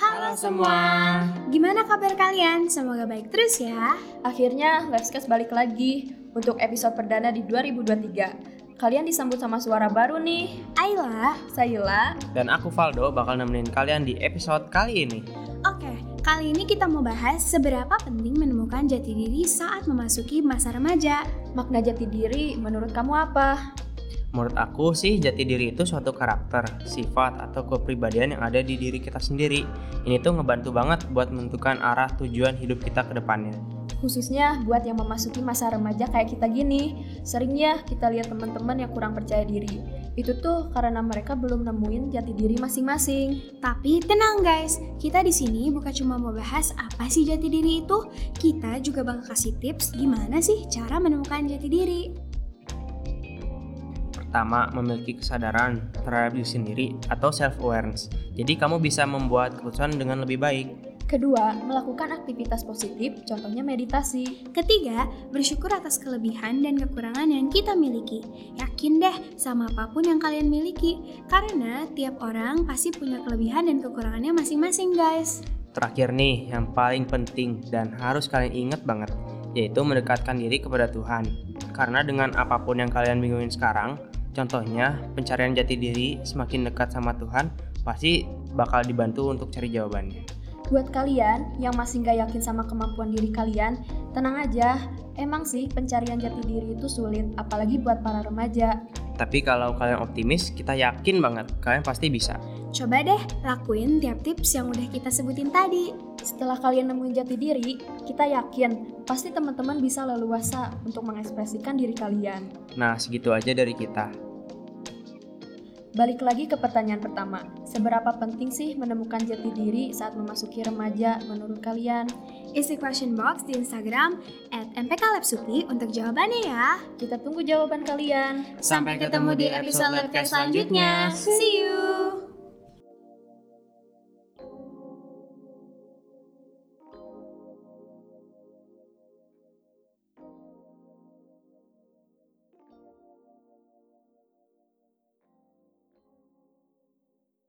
Halo semua. Gimana kabar kalian? Semoga baik terus ya. Akhirnya Livescast balik lagi untuk episode perdana di 2023. Kalian disambut sama suara baru nih. Ayla. Sayila. Dan aku Valdo bakal nemenin kalian di episode kali ini. Oke, kali ini kita mau bahas seberapa penting menemukan jati diri saat memasuki masa remaja. Makna jati diri menurut kamu apa? Menurut aku sih jati diri itu suatu karakter, sifat, atau kepribadian yang ada di diri kita sendiri. Ini tuh ngebantu banget buat menentukan arah tujuan hidup kita ke depannya. Khususnya buat yang memasuki masa remaja kayak kita gini. Seringnya kita lihat teman-teman yang kurang percaya diri. Itu tuh karena mereka belum nemuin jati diri masing-masing. Tapi tenang guys, kita di sini bukan cuma mau bahas apa sih jati diri itu, kita juga bakal kasih tips gimana sih cara menemukan jati diri. Pertama, memiliki kesadaran terhadap diri sendiri atau self-awareness. Jadi kamu bisa membuat keputusan dengan lebih baik. Kedua, melakukan aktivitas positif, contohnya meditasi. Ketiga, bersyukur atas kelebihan dan kekurangan yang kita miliki. Yakin deh sama apa pun yang kalian miliki, karena tiap orang pasti punya kelebihan dan kekurangannya masing-masing, guys. Terakhir nih, yang paling penting dan harus kalian ingat banget, yaitu mendekatkan diri kepada Tuhan. Karena dengan apa pun yang kalian bingungin sekarang, contohnya pencarian jati diri semakin dekat sama Tuhan, pasti bakal dibantu untuk cari jawabannya. Buat kalian yang masih nggak yakin sama kemampuan diri kalian, tenang aja. Emang sih pencarian jati diri itu sulit, apalagi buat para remaja. Tapi kalau kalian optimis, kita yakin banget kalian pasti bisa. Coba deh lakuin tiap tips yang udah kita sebutin tadi. Setelah kalian nemuin jati diri, kita yakin pasti teman-teman bisa leluasa untuk mengekspresikan diri kalian. Nah, segitu aja dari kita. Balik lagi ke pertanyaan pertama, seberapa penting sih menemukan jati diri saat memasuki remaja menurut kalian? Isi question box di Instagram at mpklabsupi untuk jawabannya ya. Kita tunggu jawaban kalian. Sampai ketemu di episode selanjutnya. See you!